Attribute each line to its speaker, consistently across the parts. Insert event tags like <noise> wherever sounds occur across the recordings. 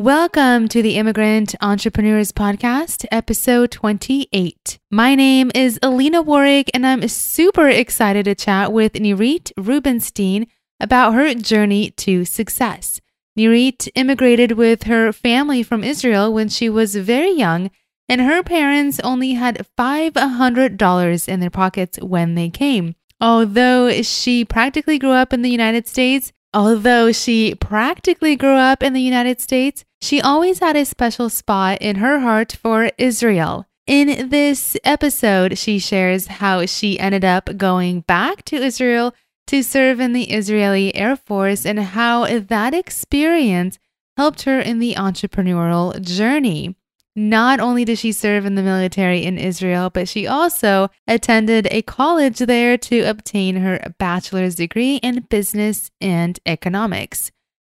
Speaker 1: Welcome to the Immigrant Entrepreneurs Podcast, episode 28. My name is Alina Warwick, and I'm super excited to chat with Nirit Rubenstein about her journey to success. Nirit immigrated with her family from Israel when she was very young, and her parents only had $500 in their pockets when they came. Although she practically grew up in the United States, although she practically grew up in the United States, she always had a special spot in her heart for Israel. In this episode, she shares how she ended up going back to Israel to serve in the Israeli Air Force and how that experience helped her in the entrepreneurial journey. Not only did she serve in the military in Israel, but she also attended a college there to obtain her bachelor's degree in business and economics.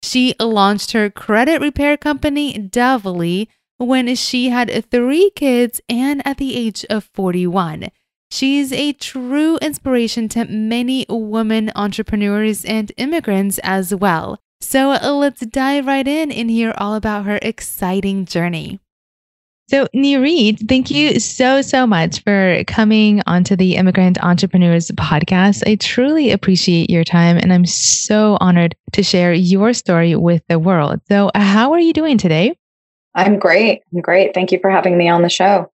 Speaker 1: She launched her credit repair company, Dovly, when she had three kids and at the age of 41. She's a true inspiration to many women entrepreneurs and immigrants as well. So let's dive right in and hear all about her exciting journey. So, Nirit, thank you so, so much for coming onto the Immigrant Entrepreneurs podcast. I truly appreciate your time and I'm so honored to share your story with the world. So, how are you doing today?
Speaker 2: I'm great. I'm great. Thank you for having me on the show.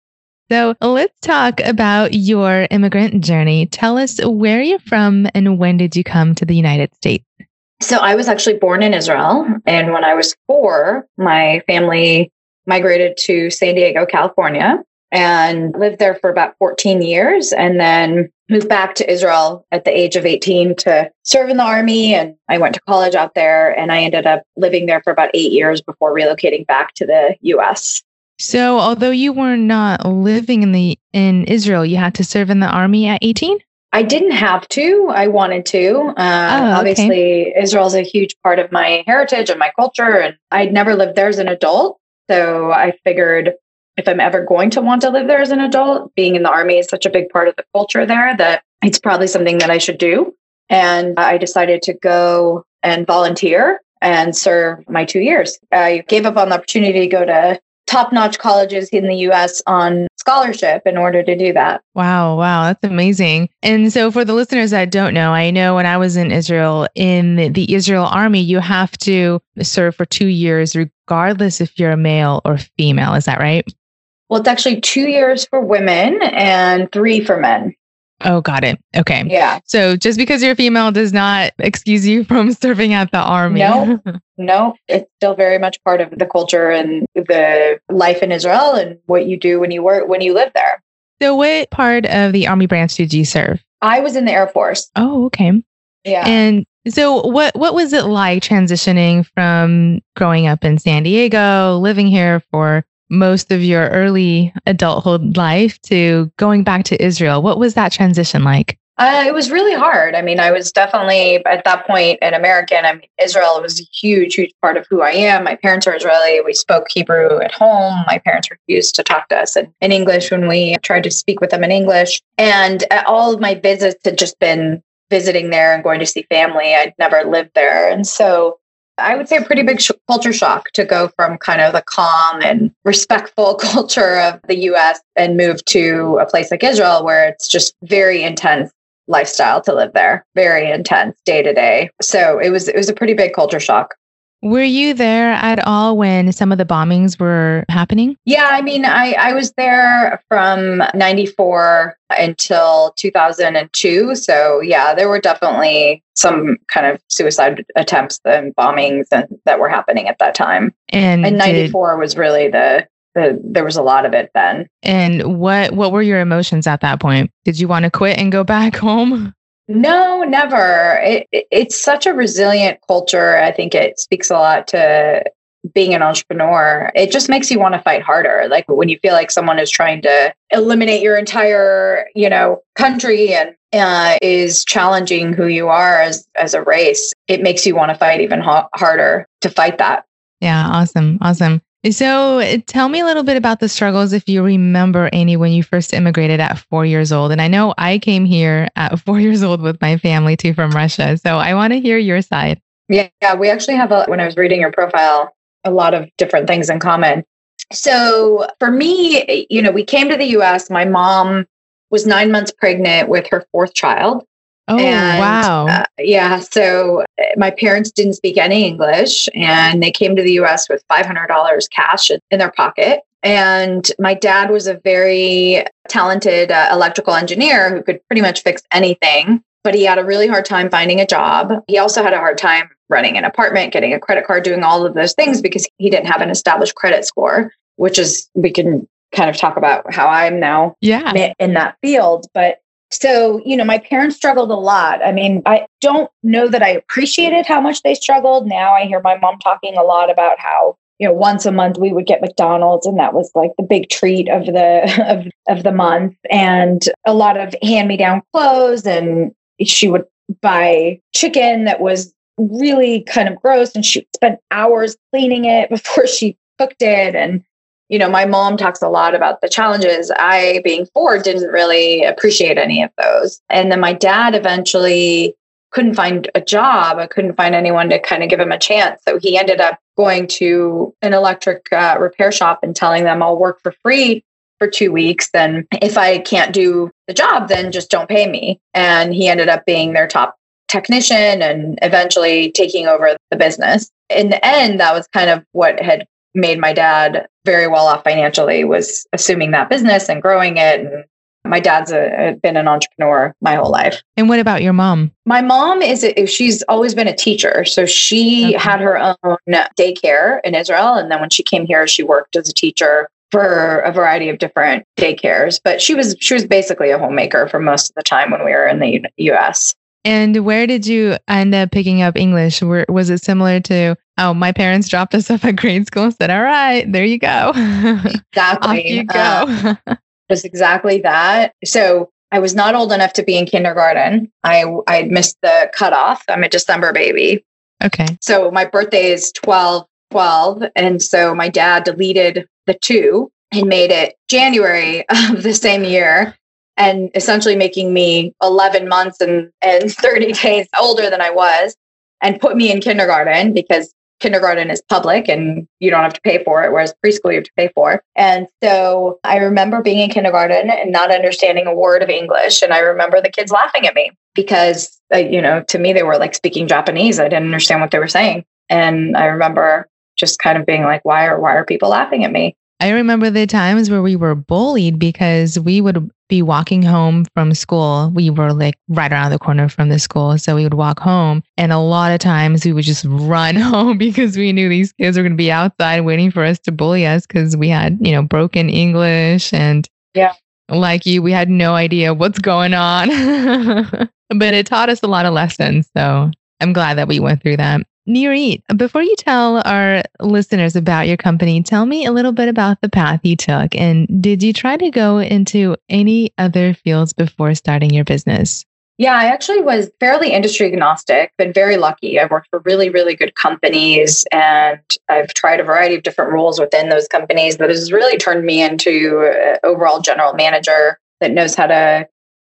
Speaker 1: So, let's talk about your immigrant journey. Tell us where you're from and when did you come to the United States?
Speaker 2: So, I was actually born in Israel. And when I was four, my family migrated to San Diego, California, and lived there for about 14 years and then moved back to Israel at the age of 18 to serve in the army. And I went to college out there and I ended up living there for about eight years before relocating back to the US.
Speaker 1: So although you were not living in the in Israel, you had to serve in the army at 18?
Speaker 2: I didn't have to. I wanted to. Uh, oh, okay. Obviously, Israel is a huge part of my heritage and my culture, and I'd never lived there as an adult. So I figured if I'm ever going to want to live there as an adult, being in the army is such a big part of the culture there that it's probably something that I should do. And I decided to go and volunteer and serve my two years. I gave up on the opportunity to go to top notch colleges in the US on scholarship in order to do that.
Speaker 1: Wow, wow, that's amazing. And so, for the listeners that don't know, I know when I was in Israel, in the Israel army, you have to serve for two years, regardless if you're a male or female. Is that right?
Speaker 2: Well, it's actually two years for women and three for men.
Speaker 1: Oh, got it. Okay.
Speaker 2: Yeah.
Speaker 1: So just because you're female does not excuse you from <laughs> serving at the army.
Speaker 2: No, <laughs> no, it's still very much part of the culture and the life in Israel and what you do when you work when you live there.
Speaker 1: So, what part of the army branch did you serve?
Speaker 2: I was in the Air Force.
Speaker 1: Oh, okay.
Speaker 2: Yeah.
Speaker 1: And so, what what was it like transitioning from growing up in San Diego, living here for most of your early adulthood life to going back to Israel. What was that transition like?
Speaker 2: Uh, it was really hard. I mean, I was definitely at that point an American. I mean, Israel was a huge, huge part of who I am. My parents are Israeli. We spoke Hebrew at home. My parents refused to talk to us in, in English when we tried to speak with them in English. And uh, all of my visits had just been visiting there and going to see family. I'd never lived there. And so I would say a pretty big sh- culture shock to go from kind of the calm and respectful <laughs> culture of the US and move to a place like Israel where it's just very intense lifestyle to live there, very intense day to day. So it was it was a pretty big culture shock.
Speaker 1: Were you there at all when some of the bombings were happening?
Speaker 2: Yeah, I mean, I, I was there from 94 until 2002. So, yeah, there were definitely some kind of suicide attempts and bombings and, that were happening at that time. And, and 94 did, was really the, the, there was a lot of it then.
Speaker 1: And what, what were your emotions at that point? Did you want to quit and go back <laughs> home?
Speaker 2: No, never. It, it, it's such a resilient culture. I think it speaks a lot to being an entrepreneur. It just makes you want to fight harder. Like when you feel like someone is trying to eliminate your entire, you know, country and uh, is challenging who you are as as a race, it makes you want to fight even ha- harder to fight that.
Speaker 1: Yeah, awesome, awesome. So eh, tell me a little bit about the struggles if you remember any when you first immigrated at four years old. And I know I came here at <laughs> four years old with my family too from Russia. So I want to hear your side.
Speaker 2: Yeah, yeah, we actually have a when I was reading your profile, a lot of different things in common. So for me, eh, you know, we came to the US. My mom was nine months pregnant with her fourth child.
Speaker 1: Oh, and, wow. Uh,
Speaker 2: yeah. So uh, my parents didn't speak any English and they came to the US with $500 cash in their pocket. And my dad was a very talented uh, electrical engineer who could pretty much fix anything, but he had a really hard time finding a job. He also had a hard time running an apartment, getting a credit card, doing all of those things because he didn't have an established credit score, which is, we can kind of talk about how I'm now
Speaker 1: yeah.
Speaker 2: in that field. But so, you know, my parents struggled a lot. I mean, I don't know that I appreciated how much they struggled. Now I hear my mom talking a lot about how you know once a month we would get mcdonald's and that was like the big treat of the <laughs> of, of the month and a lot of hand me down clothes and she would buy chicken that was really kind of gross and she spent hours cleaning it <laughs> before she cooked it and you know my mom talks a lot about the challenges i being four didn't really appreciate any of those and then my dad eventually couldn't find a job. I couldn't find anyone to kind of give him a chance. So he ended up going to an electric uh, repair shop and telling them I'll work for free for two weeks. Then if I can't do the job, then just don't pay me. And he ended up being their top technician and eventually taking over the business. In the end, that was kind of what had made my dad very well off financially was assuming that business and growing it and my dad's a, been an entrepreneur my whole life.
Speaker 1: And what about your mom?
Speaker 2: My mom is, a, she's always been a teacher. So she okay. had her own daycare in Israel. And then when she came here, she worked as a teacher for a variety of different daycares. But she was, she was basically a homemaker for most of the time when we were in the US.
Speaker 1: And where did you end up picking up English? Where, was it similar to, oh, my parents dropped us <laughs> off at grade school, and said, all right, there you go.
Speaker 2: Exactly.
Speaker 1: You go.
Speaker 2: Uh, <laughs> was exactly that. So I was not old enough to be in kindergarten. I I missed the cutoff. I'm a December baby.
Speaker 1: Okay.
Speaker 2: So my birthday is 12 12 and so my dad deleted the 2 and made it January <laughs> of the same year and essentially making me 11 months and and 30 days older than I was and put me in kindergarten because kindergarten is public and you don't have to pay for it, whereas preschool you have to pay for. And so I remember being in kindergarten and not understanding a word of English. And I remember the kids laughing at me because, uh, you know, to me, they were like speaking Japanese. I didn't understand what they were saying. And I remember just kind of being like, why are, why are people laughing at me?
Speaker 1: I remember the times where we were bullied because we would be walking home from school. We were like right around the corner from the school. So we would walk home. And a lot of times we would just run <laughs> home because we knew these kids were going to be outside waiting for us to bully us because we had, you know, broken English. And
Speaker 2: yeah,
Speaker 1: like you, we had no idea what's going on. <laughs> but it taught us a lot of lessons. So I'm glad that we went through that. Nirit, before you tell our listeners about your company, tell me a little bit about the path you took. And did you try to go into any other fields before starting your business?
Speaker 2: Yeah, I actually was fairly industry agnostic, been very lucky. I've worked for really, really good companies and I've tried a variety of different roles within those companies that has really turned me into an overall general manager that knows how to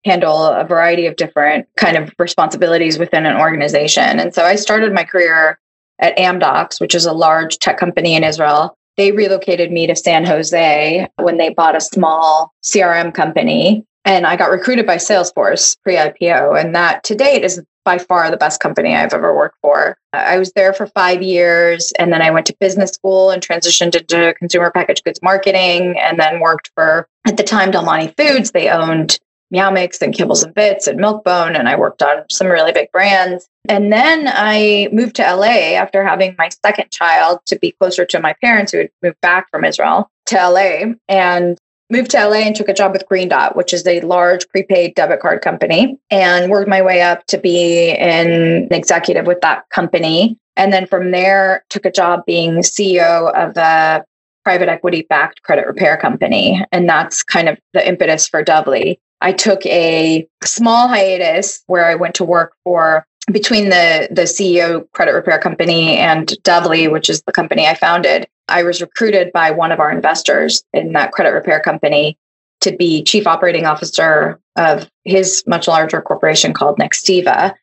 Speaker 2: handle a variety of different kind of responsibilities within an organization. And so I started my career at Amdocs, which is a large tech company in Israel. They relocated me to San Jose when they bought a small CRM company. And I got recruited by Salesforce pre IPO. And that to date is by far the best company I've ever worked for. I was there for five years and then I went to business school and transitioned into consumer packaged goods marketing and then worked for, at the time, Del Monte Foods. They owned Meow Mix and Kibbles and Bits and Milk-Bone, and I worked on some really big brands. And then I moved to LA after having my second child to be closer to my parents who had moved back from Israel to LA and moved to LA and took a job with Green Dot, which is a large prepaid debit card company, and worked my way up to be an executive with that company. And then from there, took a job being CEO of a private equity backed credit repair company. And that's kind of the impetus for Dovly. I took a small hiatus where I went to work for between the the CEO credit repair company and Dovly, which is the company I founded. I was recruited by one of our investors in that credit repair company to be chief operating officer of his much larger corporation called Nextiva.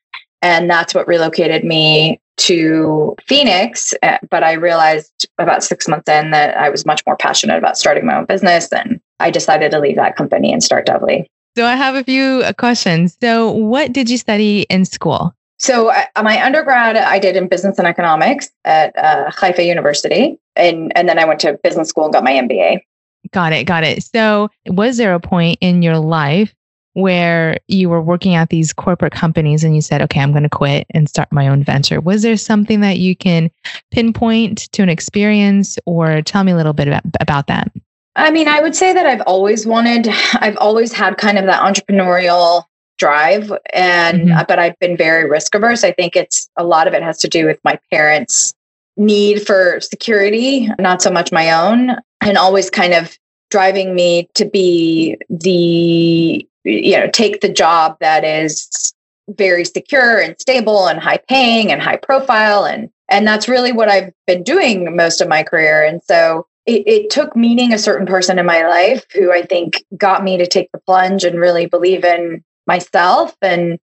Speaker 2: And that's what relocated me to Phoenix. Uh, but I realized about six months in that I was much more passionate about starting my own business. And I decided to leave that company and start Dovly.
Speaker 1: So I have a few uh, questions. So, what did you study in school?
Speaker 2: So, uh, my undergrad I did in business and economics at uh, Haifa University, and and then I went to business school and got my MBA.
Speaker 1: Got it, got it. So, was there a point in your life where you were working at these corporate companies and you said, okay, I'm going to quit and start my own venture? Was there something that you can pinpoint to an experience or tell me a little bit about, about that?
Speaker 2: I mean, I would say that I've always wanted, I've always had kind of that entrepreneurial drive and mm-hmm. but I've been very risk averse. I think it's a lot of it has to do with my parents' need for security, not so much my own, and always kind of driving me to be the you know, take the job that is very secure and stable and high paying and high profile and and that's really what I've been doing most of my career. And so it, it, took meeting a certain person in my life who I think got me to take the plunge and really believe in myself. And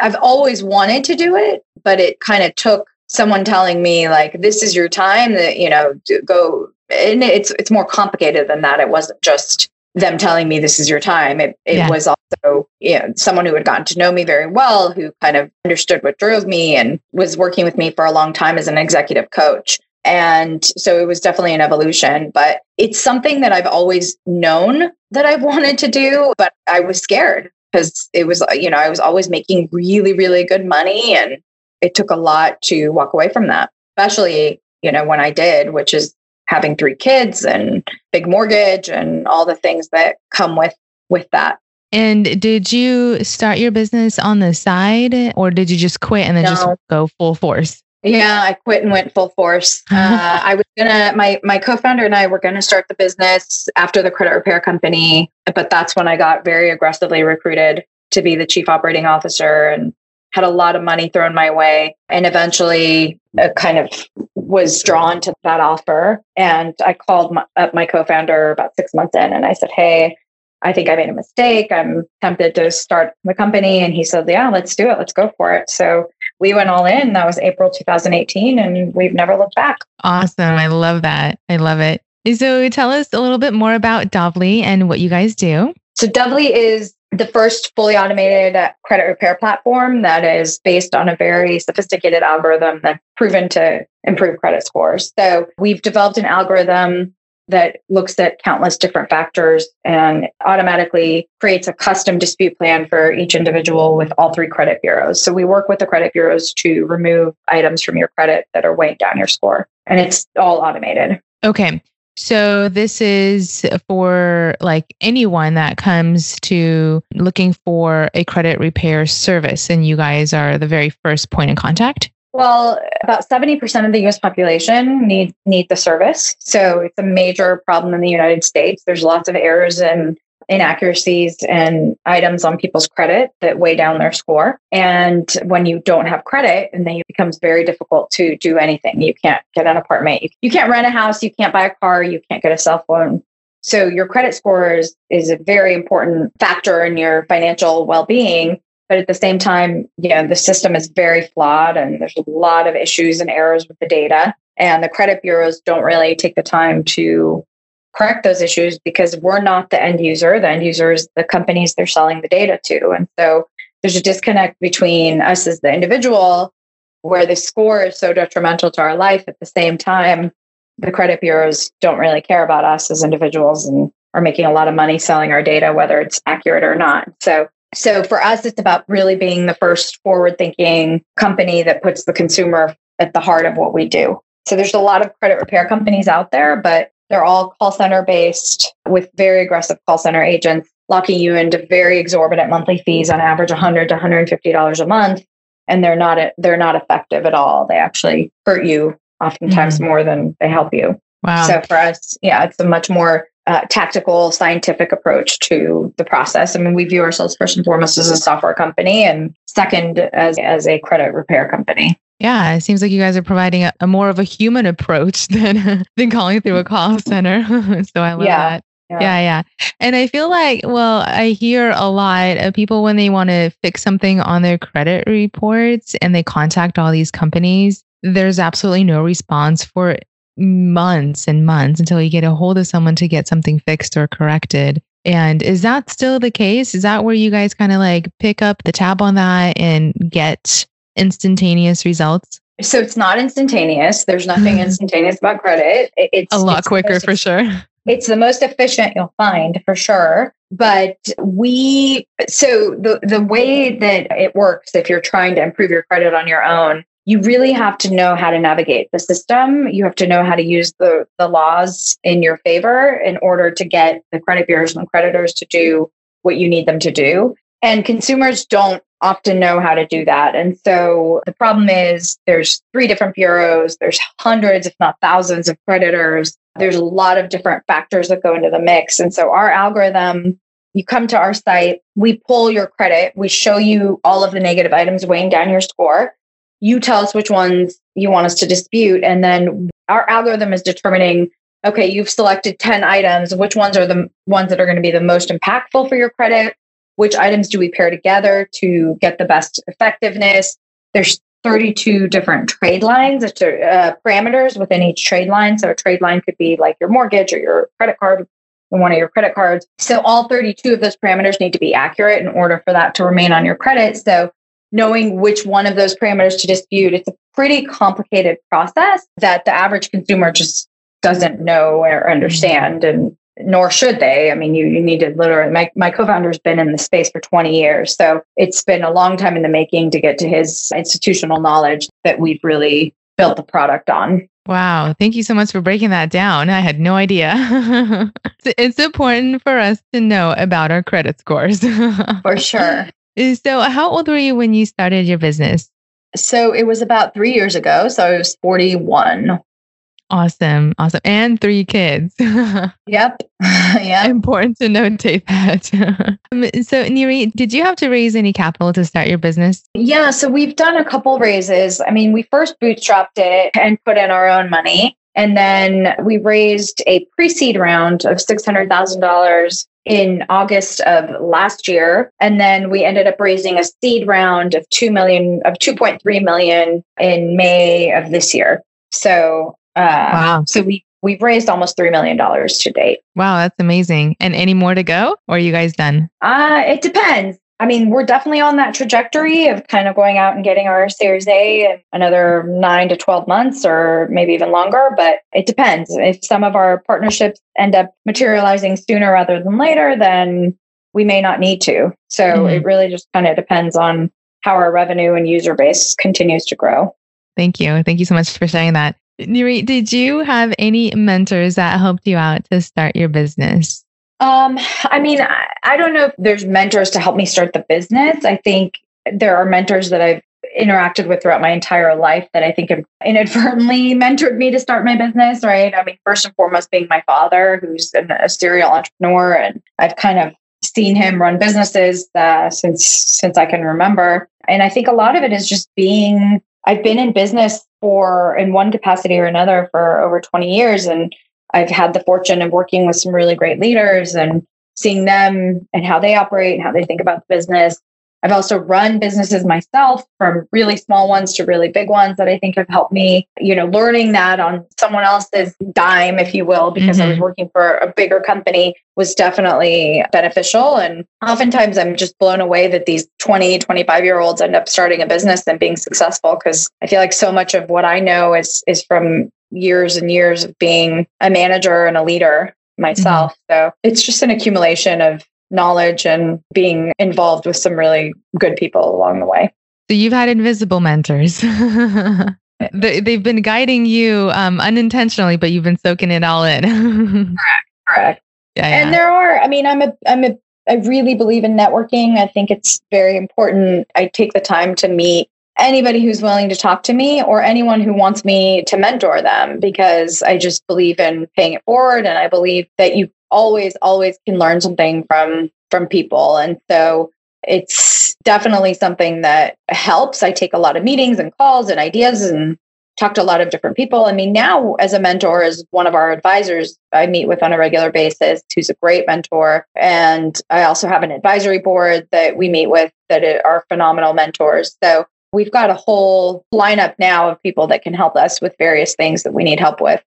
Speaker 2: I've always wanted to do it, but it kind of took someone telling me like, this is your time that, you know, go. And it's, it's more complicated than that. It wasn't just them telling me this is your time. It, it yeah. was also you know, someone who had gotten to know me very well, who kind of understood what drove me and was working with me for a long time as an executive coach. And so it was definitely an evolution, but it's something that I've always known that I <laughs> wanted to do, but I was scared because it was, you know, I was always making really, really good money. And it took a lot to walk away from that, especially, you know, when I did, which is having three kids and big mortgage and all the things that come with with that.
Speaker 1: And did you start your business on the side or did you just quit and then no. just go full force?
Speaker 2: Yeah, I quit and went full force. <laughs> Uh, I was gonna my my co-founder and I were gonna start the business after the credit repair company, but that's when I got very aggressively recruited to be the chief operating officer and had a lot of money thrown my way and eventually uh, kind of was drawn to that offer and i called my, up my co-founder about six months in and i said hey I think I made a mistake. I'm tempted to start the company. And he said, Yeah, let's do it. Let's go for it. So we went all in. That was April 2018, and we've never looked back.
Speaker 1: Awesome. I love that. I love it. So tell us a little bit more about Dovly and what you guys do.
Speaker 2: So Dovly is the first fully automated credit repair platform that is based on a very sophisticated algorithm that's proven to improve credit scores. So we've developed an algorithm that looks at countless different factors and automatically creates a custom dispute plan for each individual with all three credit bureaus. So we work with the credit bureaus to remove items from your credit that are weighing down your score, and it's all automated.
Speaker 1: Okay. So this is for like anyone that comes to looking for a credit repair service and you guys are the very first point of contact?
Speaker 2: Well, about 70% of the US population need need the service. So it's a major problem in the United States. There's lots of errors and inaccuracies and items on people's credit that weigh down their score. And when you don't have credit, and then it becomes very difficult to do anything. You can't get an apartment, you, can't rent a house, you can't buy a car, you can't get a cell phone. So your credit score is, is a very important factor in your financial well-being. But at the same time, you know, the system is very flawed and there's a lot of issues and errors with the data. And the credit bureaus don't really take the time to correct those issues because we're not the end user. The end user is the companies they're selling the data to. And so there's a disconnect between us as the individual, where the score is so detrimental to our life. At the same time, the credit bureaus don't really care about us as individuals and are making a lot of money selling our data, whether it's accurate or not. So so for us, it's about really being the first forward thinking company that puts the consumer at the heart of what we do. So there's a lot of credit repair companies out there, but they're all call center based with very aggressive call center agents locking you into very exorbitant monthly fees on average 100 to 150 dollars a month and they're not they're not effective at all they actually hurt you oftentimes mm-hmm. more than they help you wow so for us yeah it's a much more uh, tactical scientific approach to the process. I mean, we view ourselves first and foremost as a software company and second as, as a credit repair company.
Speaker 1: Yeah, it seems like you guys are providing a, a more of a human approach <laughs> than than calling through a call center. <laughs> so I love yeah. that. Yeah. yeah, yeah. And I feel like, well, I hear a lot of people when they want to fix something on their credit reports and they contact all these companies, there's absolutely no response for months and months until you get a hold of someone to get something fixed or corrected. And is that still the case? Is that where you guys kind of like pick up the tab on that and get instantaneous results?
Speaker 2: So it's not instantaneous. There's nothing <laughs> instantaneous about credit. It's
Speaker 1: a lot
Speaker 2: it's
Speaker 1: quicker
Speaker 2: most,
Speaker 1: for sure.
Speaker 2: It's the most efficient you'll find for sure. But we so the the way that it works if you're trying to improve your credit on your own, you really have to know how to navigate the system. You have to know how to use the the laws in your favor in order to get the credit bureaus and creditors to do what you need them to do. And consumers don't often know how to do that. And so the problem is there's three different bureaus, there's hundreds, if not thousands of creditors. There's a lot of different factors that go into the mix. And so our algorithm, you come to our site, we pull your credit, we show you all of the negative items weighing down your score. You tell us which ones you want us to dispute. And then our algorithm is determining okay, you've selected 10 items. Which ones are the ones that are going to be the most impactful for your credit? which items do we pair together to get the best effectiveness there's 32 different trade lines uh, parameters within each trade line so a trade line could be like your mortgage or your credit card one of your credit cards so all 32 of those parameters need to be accurate in order for that to remain on your credit so knowing which one of those parameters to dispute it's a pretty complicated process that the average consumer just doesn't know or understand and nor should they. I mean, you, you need to literally, my, my co founder's been in the space for 20 years. So it's been a long time in the making to get to his institutional knowledge that we've really built the product on.
Speaker 1: Wow. Thank you so much for breaking that down. I had no idea. <laughs> it's important for us to know about our credit scores. <laughs>
Speaker 2: for sure.
Speaker 1: So, how old were you when you started your business?
Speaker 2: So, it was about three years ago. So, I was 41
Speaker 1: Awesome. Awesome. And three kids. <laughs>
Speaker 2: yep. <laughs> yeah.
Speaker 1: Important to notate that. <laughs> Um, so, Niri, did you have to raise any capital to start your business?
Speaker 2: Yeah. So, we've done a couple raises. I mean, we first bootstrapped it and put in our own money. And then we raised a pre seed round of $600,000 in August of last year. And then we ended up raising a seed round of 2 million, of 2.3 million in May of this year. So uh, wow. So we we've raised almost three million dollars to date.
Speaker 1: Wow, that's amazing. And any more to go, or are you guys done?
Speaker 2: Uh, it depends. I mean, we're definitely on that trajectory of kind of going out and getting our Series A in another nine to 12 months or maybe even longer, but it depends. If some of our partnerships end up materializing sooner rather than later, then we may not need to. So mm-hmm. it really just kind of depends on how our revenue and user base continues to grow.
Speaker 1: Thank you. Thank you so much for sharing that. Nuri, did you have any mentors that helped you out to start your business?
Speaker 2: Um, I mean, I, I don't know if there's mentors to help me start the business. I think there are mentors that I've interacted with throughout my entire life that I think inadvertently <laughs> mentored me to start my business, right? I mean, first and foremost, being my father, who's an, a serial entrepreneur, and I've kind of seen him run businesses uh, since since I can remember. And I think a lot of it is just being. I've been in business for in one capacity or another for over 20 years and I've had the fortune of working with some really great leaders and seeing them and how they operate and how they think about the business I've also run businesses myself from really small ones to really big ones that I think have helped me, you know, learning that on someone else's dime, if you will, because mm-hmm. I was mm-hmm. working for a bigger company was definitely beneficial. And oftentimes I'm just blown away that these 20, 25 year olds end up starting a business and being successful because I feel like so much of what I know is is from years and years of being a manager and a leader myself. Mm-hmm. So it's just an accumulation of knowledge and being involved with some really good people along the way.
Speaker 1: So you've had invisible mentors. <laughs> they, have been guiding you um, unintentionally, but you've been soaking it all in.
Speaker 2: correct. <laughs> Correct. Yeah, yeah. And there are, I mean, I'm a, I'm a, I really believe in networking. I think it's very important. I take the time to meet anybody who's willing to talk to me or anyone who wants me to mentor them because I just believe in paying it forward and I believe that you always always can learn something from from people and so it's definitely something that helps i take a lot of meetings and calls and ideas and talk to a lot of different people. I mean, now as a mentor, as one of our advisors, I meet with on a regular basis, who's a great mentor. And I also have an advisory board that we meet with that are phenomenal mentors. So we've got a whole lineup now of people that can help us with various things that we need help with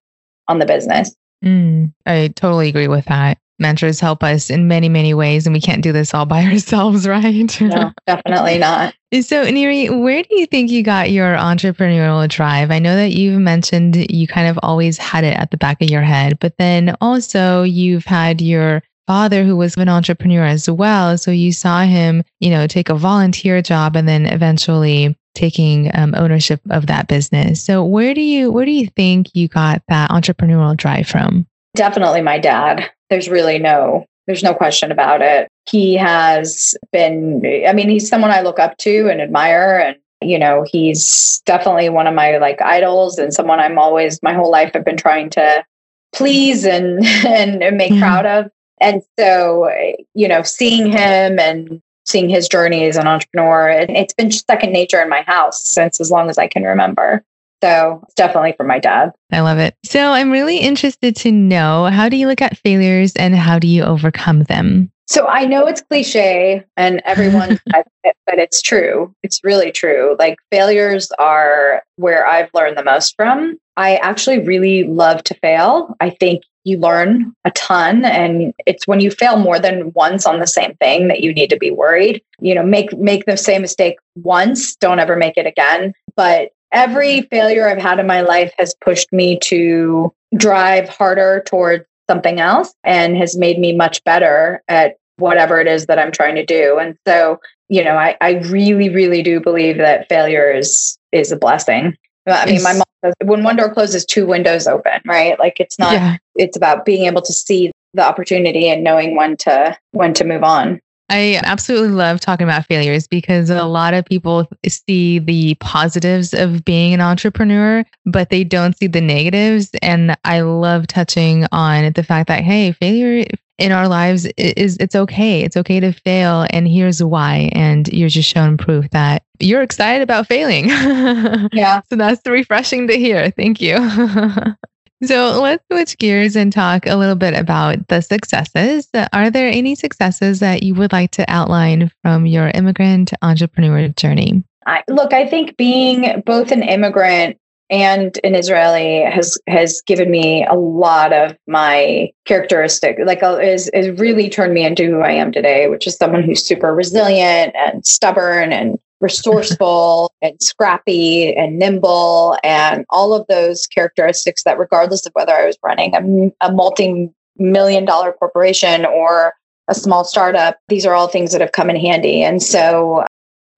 Speaker 2: on the business.
Speaker 1: Mm, I totally agree with that mentors help us in many, many ways, and we can't do this all by <laughs> ourselves, right?
Speaker 2: no, definitely not.
Speaker 1: So, Neri, where do you think you got your entrepreneurial drive? I know that you've mentioned you kind of always had it at the back of your head, but then also you've had your father who was an entrepreneur as well. So you saw him, you know, take a volunteer job and then eventually taking um, ownership of that business. So where do you where do you think you got that entrepreneurial drive from?
Speaker 2: Definitely my dad. There's really no there's no question about it. He has been I mean he's someone I look up to and admire and you know he's definitely one of my like idols and someone I'm always my whole life I've been trying to please and <laughs> and, make mm-hmm. proud of. And so you know seeing him and seeing his journey as an entrepreneur it, it's been second nature in my house since as long as I can remember. So it's definitely for my dad.
Speaker 1: I love it. So I'm really interested to know how do you look at failures and how do you overcome them?
Speaker 2: So I know it's cliche and everyone <laughs> says it, but it's true. It's really true. Like failures are where I've learned the most from. I actually really love to fail. I think you learn a ton and it's when you fail more than once on the same thing that you need to be worried. You know, make make the same mistake once, don't ever make it again. But every failure I've had in my life has pushed me to drive harder towards something else and has made me much better at whatever it is that I'm trying to do. And so, you know, I, I really, really do believe that failure is is a blessing. I mean, my mom says when one door closes, two windows open, right? Like it's not, yeah. it's about being able to see the opportunity and knowing when to when to move on.
Speaker 1: I absolutely love talking about failures because a lot of people see the positives of being an entrepreneur, but they don't see the negatives. And I love touching on the fact that, hey, failure in our lives is it's okay. It's okay to fail. And here's why. And you're just showing proof that you're excited about failing. <laughs>
Speaker 2: Yeah.
Speaker 1: so that's refreshing to hear. Thank you. <laughs> So let's switch gears and talk a little bit about the successes. Are there any successes that you would like to outline from your immigrant entrepreneur journey?
Speaker 2: I, look, I think being both an immigrant and an Israeli has has given me a lot of my characteristic, like uh, is is really turned me into who I am today, which is someone who's super resilient and stubborn and resourceful <laughs> and scrappy and nimble and all of those characteristics that regardless of whether I was running a, a multi-million dollar corporation or a small startup, these are all things that have come in handy. And so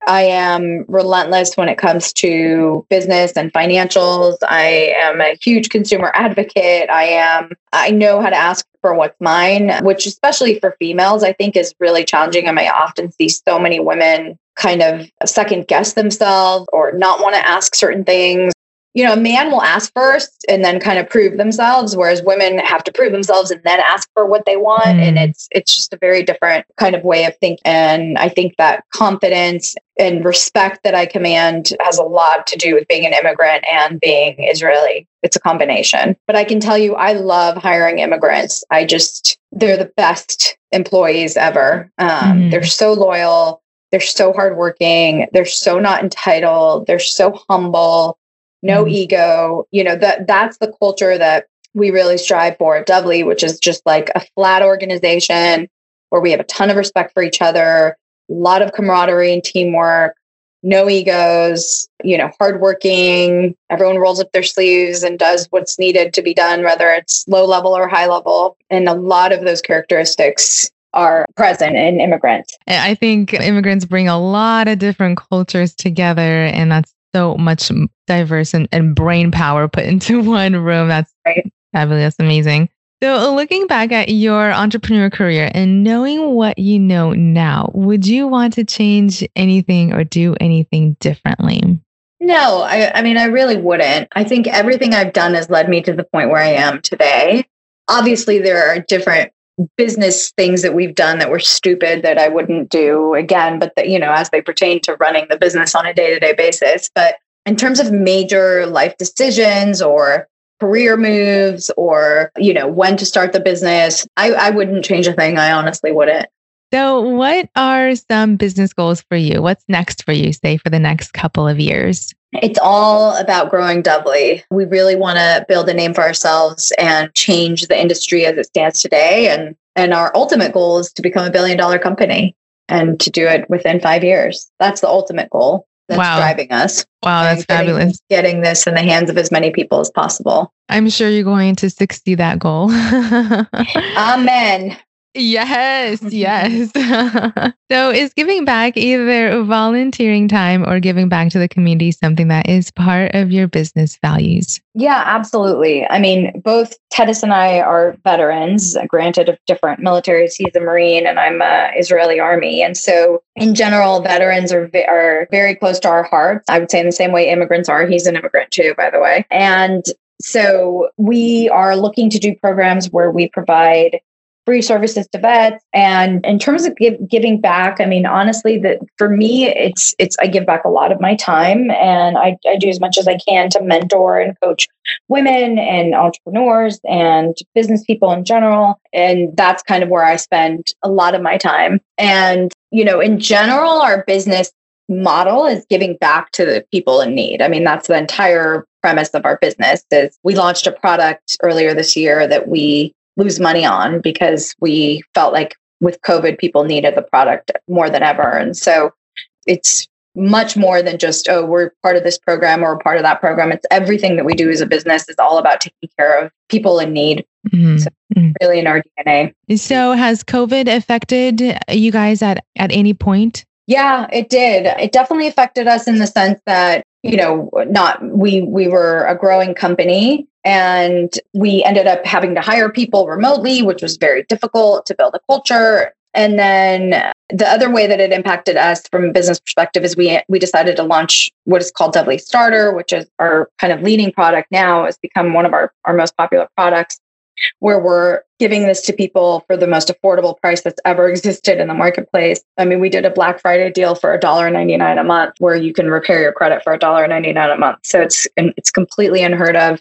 Speaker 2: I am relentless when it comes to business and financials. I am a huge consumer advocate. I am, I know how to ask for what's mine, which, especially for females, I think is really challenging. And I often see so many women kind of second guess themselves or not want to ask certain things. You know, a man will ask first and then kind of prove themselves, whereas women have to prove themselves and then ask for what they want. Mm. And it's it's just a very different kind of way of thinking. And I think that confidence and respect that I command has a lot to do with being an immigrant and being Israeli. It's a combination. But I can tell you, I love hiring immigrants. I just, they're the best employees ever. Um, mm. They're so loyal. They're so hardworking. They're so not entitled. They're so humble, no mm. ego. You know, that that's the culture that we really strive for at Dovly, which is just like a flat organization where we have a ton of respect for each other, a lot of camaraderie and teamwork, no egos, you know, hardworking. Everyone rolls up their sleeves and does what's needed to be done, whether it's low level or high level. And a lot of those characteristics are present in immigrants.
Speaker 1: I think immigrants bring a lot of different cultures together, and that's so much diverse and, and brain power put into <laughs> one room. That's right. fabulous, amazing. So, uh, looking back at your entrepreneur career and knowing what you know now, would you want to change anything or do anything differently?
Speaker 2: No, I, I mean, I really wouldn't. I think everything I've done has led me to the point where I am today. Obviously, there are different business things that we've done that were stupid that I wouldn't do again, but that, you know, as they pertain to running the business on a day to day basis. But in terms of major life decisions or career moves or, you know, when to start the business, I, I wouldn't change a thing. I honestly wouldn't.
Speaker 1: So, what are some business goals for you? What's next for you, say, for the next couple of years?
Speaker 2: It's all about growing Dovly. We really want to build a name for ourselves and change the industry as it stands today. And and our ultimate goal is to become a billion dollar company and to do it within five years. That's the ultimate goal that's wow. driving us.
Speaker 1: Wow, that's
Speaker 2: getting,
Speaker 1: fabulous.
Speaker 2: Getting this in the hands of as many people as possible.
Speaker 1: I'm sure you're going to succeed that goal. <laughs>
Speaker 2: Amen.
Speaker 1: Yes, <laughs> yes. <laughs> so, is giving back either volunteering time or giving back to the community something that is part of your business values?
Speaker 2: Yeah, absolutely. I mean, both Tedis and I are veterans, granted of different militaries. He's a Marine and I'm a Israeli Army. And so, in general, veterans are, are very close to our hearts. I would say in the same way immigrants are. He's an immigrant too, by the way. And so we are looking to do programs where we provide free services to vets. And in terms of give, giving back, I mean, honestly, that for me, it's it's I give back a lot of my time, and I, I do as much as I can to mentor and coach women and entrepreneurs and business people in general. And that's kind of where I spend a lot of my time. And you know, in general, our business model is giving back to the people in need. I mean, that's the entire premise of our business is we launched a product earlier this year that we lose money on because we felt like with COVID, people needed the product more than ever. And so it's much more than just, oh, we're part of this program or part of that program. It's everything that we do as a business is all about taking care of people in need. Mm-hmm. So mm-hmm. really in our DNA.
Speaker 1: So has COVID affected you guys at, at any point?
Speaker 2: Yeah, it did. It definitely affected us in the sense that, you know, not we we were a growing company and we ended up having to hire people remotely, which was very difficult to build a culture. And then the other way that it impacted us from a business perspective is we we decided to launch what is called Dovly Starter, which is our kind of leading product now, has become one of our, our most popular products where we're giving this to people for the most affordable price that's ever existed in the marketplace. I mean, we did a Black Friday deal for $1.99 a month where you can repair your credit for $1.99 a month. So it's it's completely unheard of.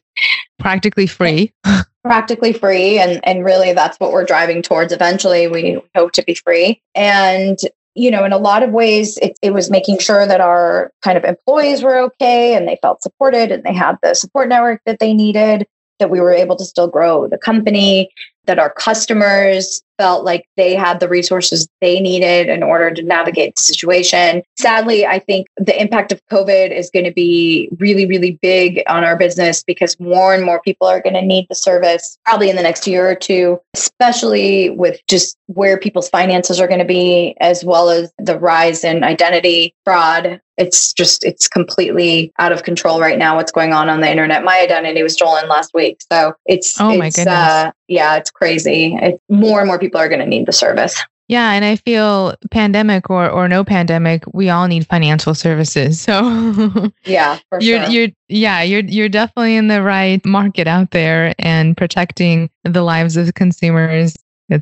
Speaker 1: Practically free. <laughs>
Speaker 2: Practically free. And and really that's what we're driving towards eventually. We hope to be free. And you know, in a lot of ways, it, it was making sure that our kind of employees were okay and they felt supported and they had the support network that they needed that we were able to still grow the company, that our customers felt like they had the resources they needed in order to navigate the situation. Sadly, I think the impact of COVID is going to be really, really big on our business because more and more people are going to need the service probably in the next year or two, especially with just where people's finances are going to be, as well as the rise in identity fraud. It's just it's completely out of control right now what's going on on the internet. My identity was stolen last week so it's
Speaker 1: oh
Speaker 2: my
Speaker 1: it's, goodness. uh,
Speaker 2: yeah it's crazy. It's more and more people are going to need the service.
Speaker 1: Yeah, and I feel pandemic or or no pandemic, we all need financial services. So <laughs>
Speaker 2: yeah,
Speaker 1: you're
Speaker 2: sure.
Speaker 1: you're yeah you're you're definitely in the right market out there and protecting the lives of consumers.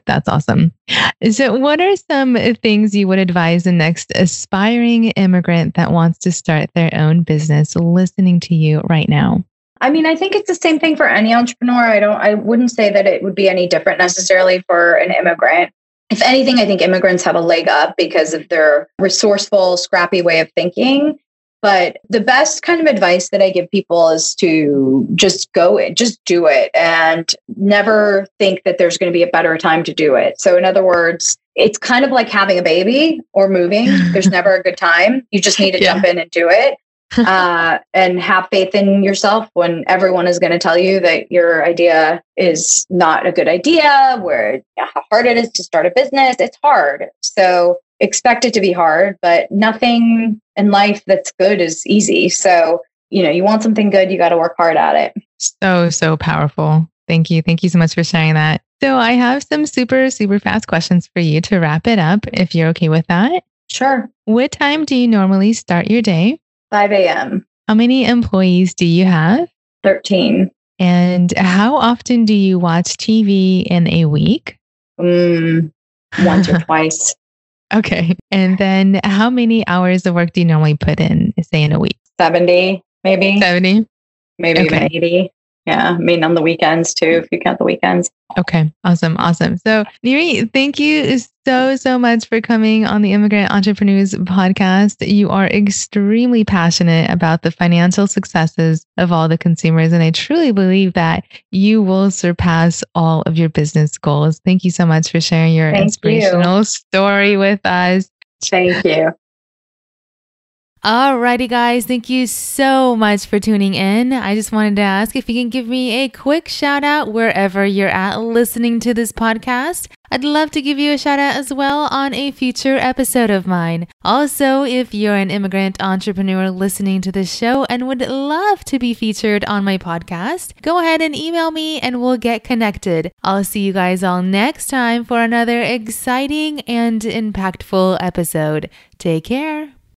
Speaker 1: That's awesome. So, what are some things you would advise the next aspiring immigrant that wants to start their own business listening to you right now?
Speaker 2: I mean, I think it's the same thing for any entrepreneur. I don't, I wouldn't say that it would be any different necessarily for an immigrant. If anything, I think immigrants have a leg up because of their resourceful, scrappy way of thinking. But the best kind of advice that I give people is to just go it, just do it, and never think that there's going to be a better time to do it. So, in other words, it's kind of like having a baby or moving. <laughs> There's never a good time. You just need to yeah. jump in and do it. <laughs> uh, and have faith in yourself when everyone is going to tell you that your idea is not a good idea, where how hard it is to start a business. It's hard. So expect it to be hard, but nothing in life that's good is easy. So, you know, you want something good, you got to work hard at it.
Speaker 1: So, so powerful. Thank you. Thank you so much for sharing that. So, I have some super, super fast questions for you to wrap it up if you're okay with that.
Speaker 2: Sure.
Speaker 1: What time do you normally start your day?
Speaker 2: 5 a.m.
Speaker 1: How many employees do you have?
Speaker 2: 13.
Speaker 1: And how often do you watch TV in a week?
Speaker 2: Mm, once or <laughs> twice.
Speaker 1: Okay. And then how many hours of work do you normally put in, say, in a week?
Speaker 2: 70. maybe
Speaker 1: 70.
Speaker 2: maybe
Speaker 1: Okay.
Speaker 2: even 80. Yeah. I mean, on the weekends too, if you count the weekends.
Speaker 1: Okay, awesome, awesome. So, Niri, thank you so, so much for coming on the Immigrant Entrepreneurs podcast. You are extremely passionate about the financial successes of all the consumers, and I truly believe that you will surpass all of your business goals. Thank you so much for sharing your
Speaker 2: Thank you.
Speaker 1: inspirational story with us.
Speaker 2: Thank you.
Speaker 1: Alrighty, guys, thank you so much for tuning in. I just wanted to ask if you can give me a quick shout out wherever you're at listening to this podcast. I'd love to give you a shout out as well on a future episode of mine. Also, if you're an immigrant entrepreneur listening to this show and would love to be featured on my podcast, go ahead and email me and we'll get connected. I'll see you guys all next time for another exciting and impactful episode. Take care.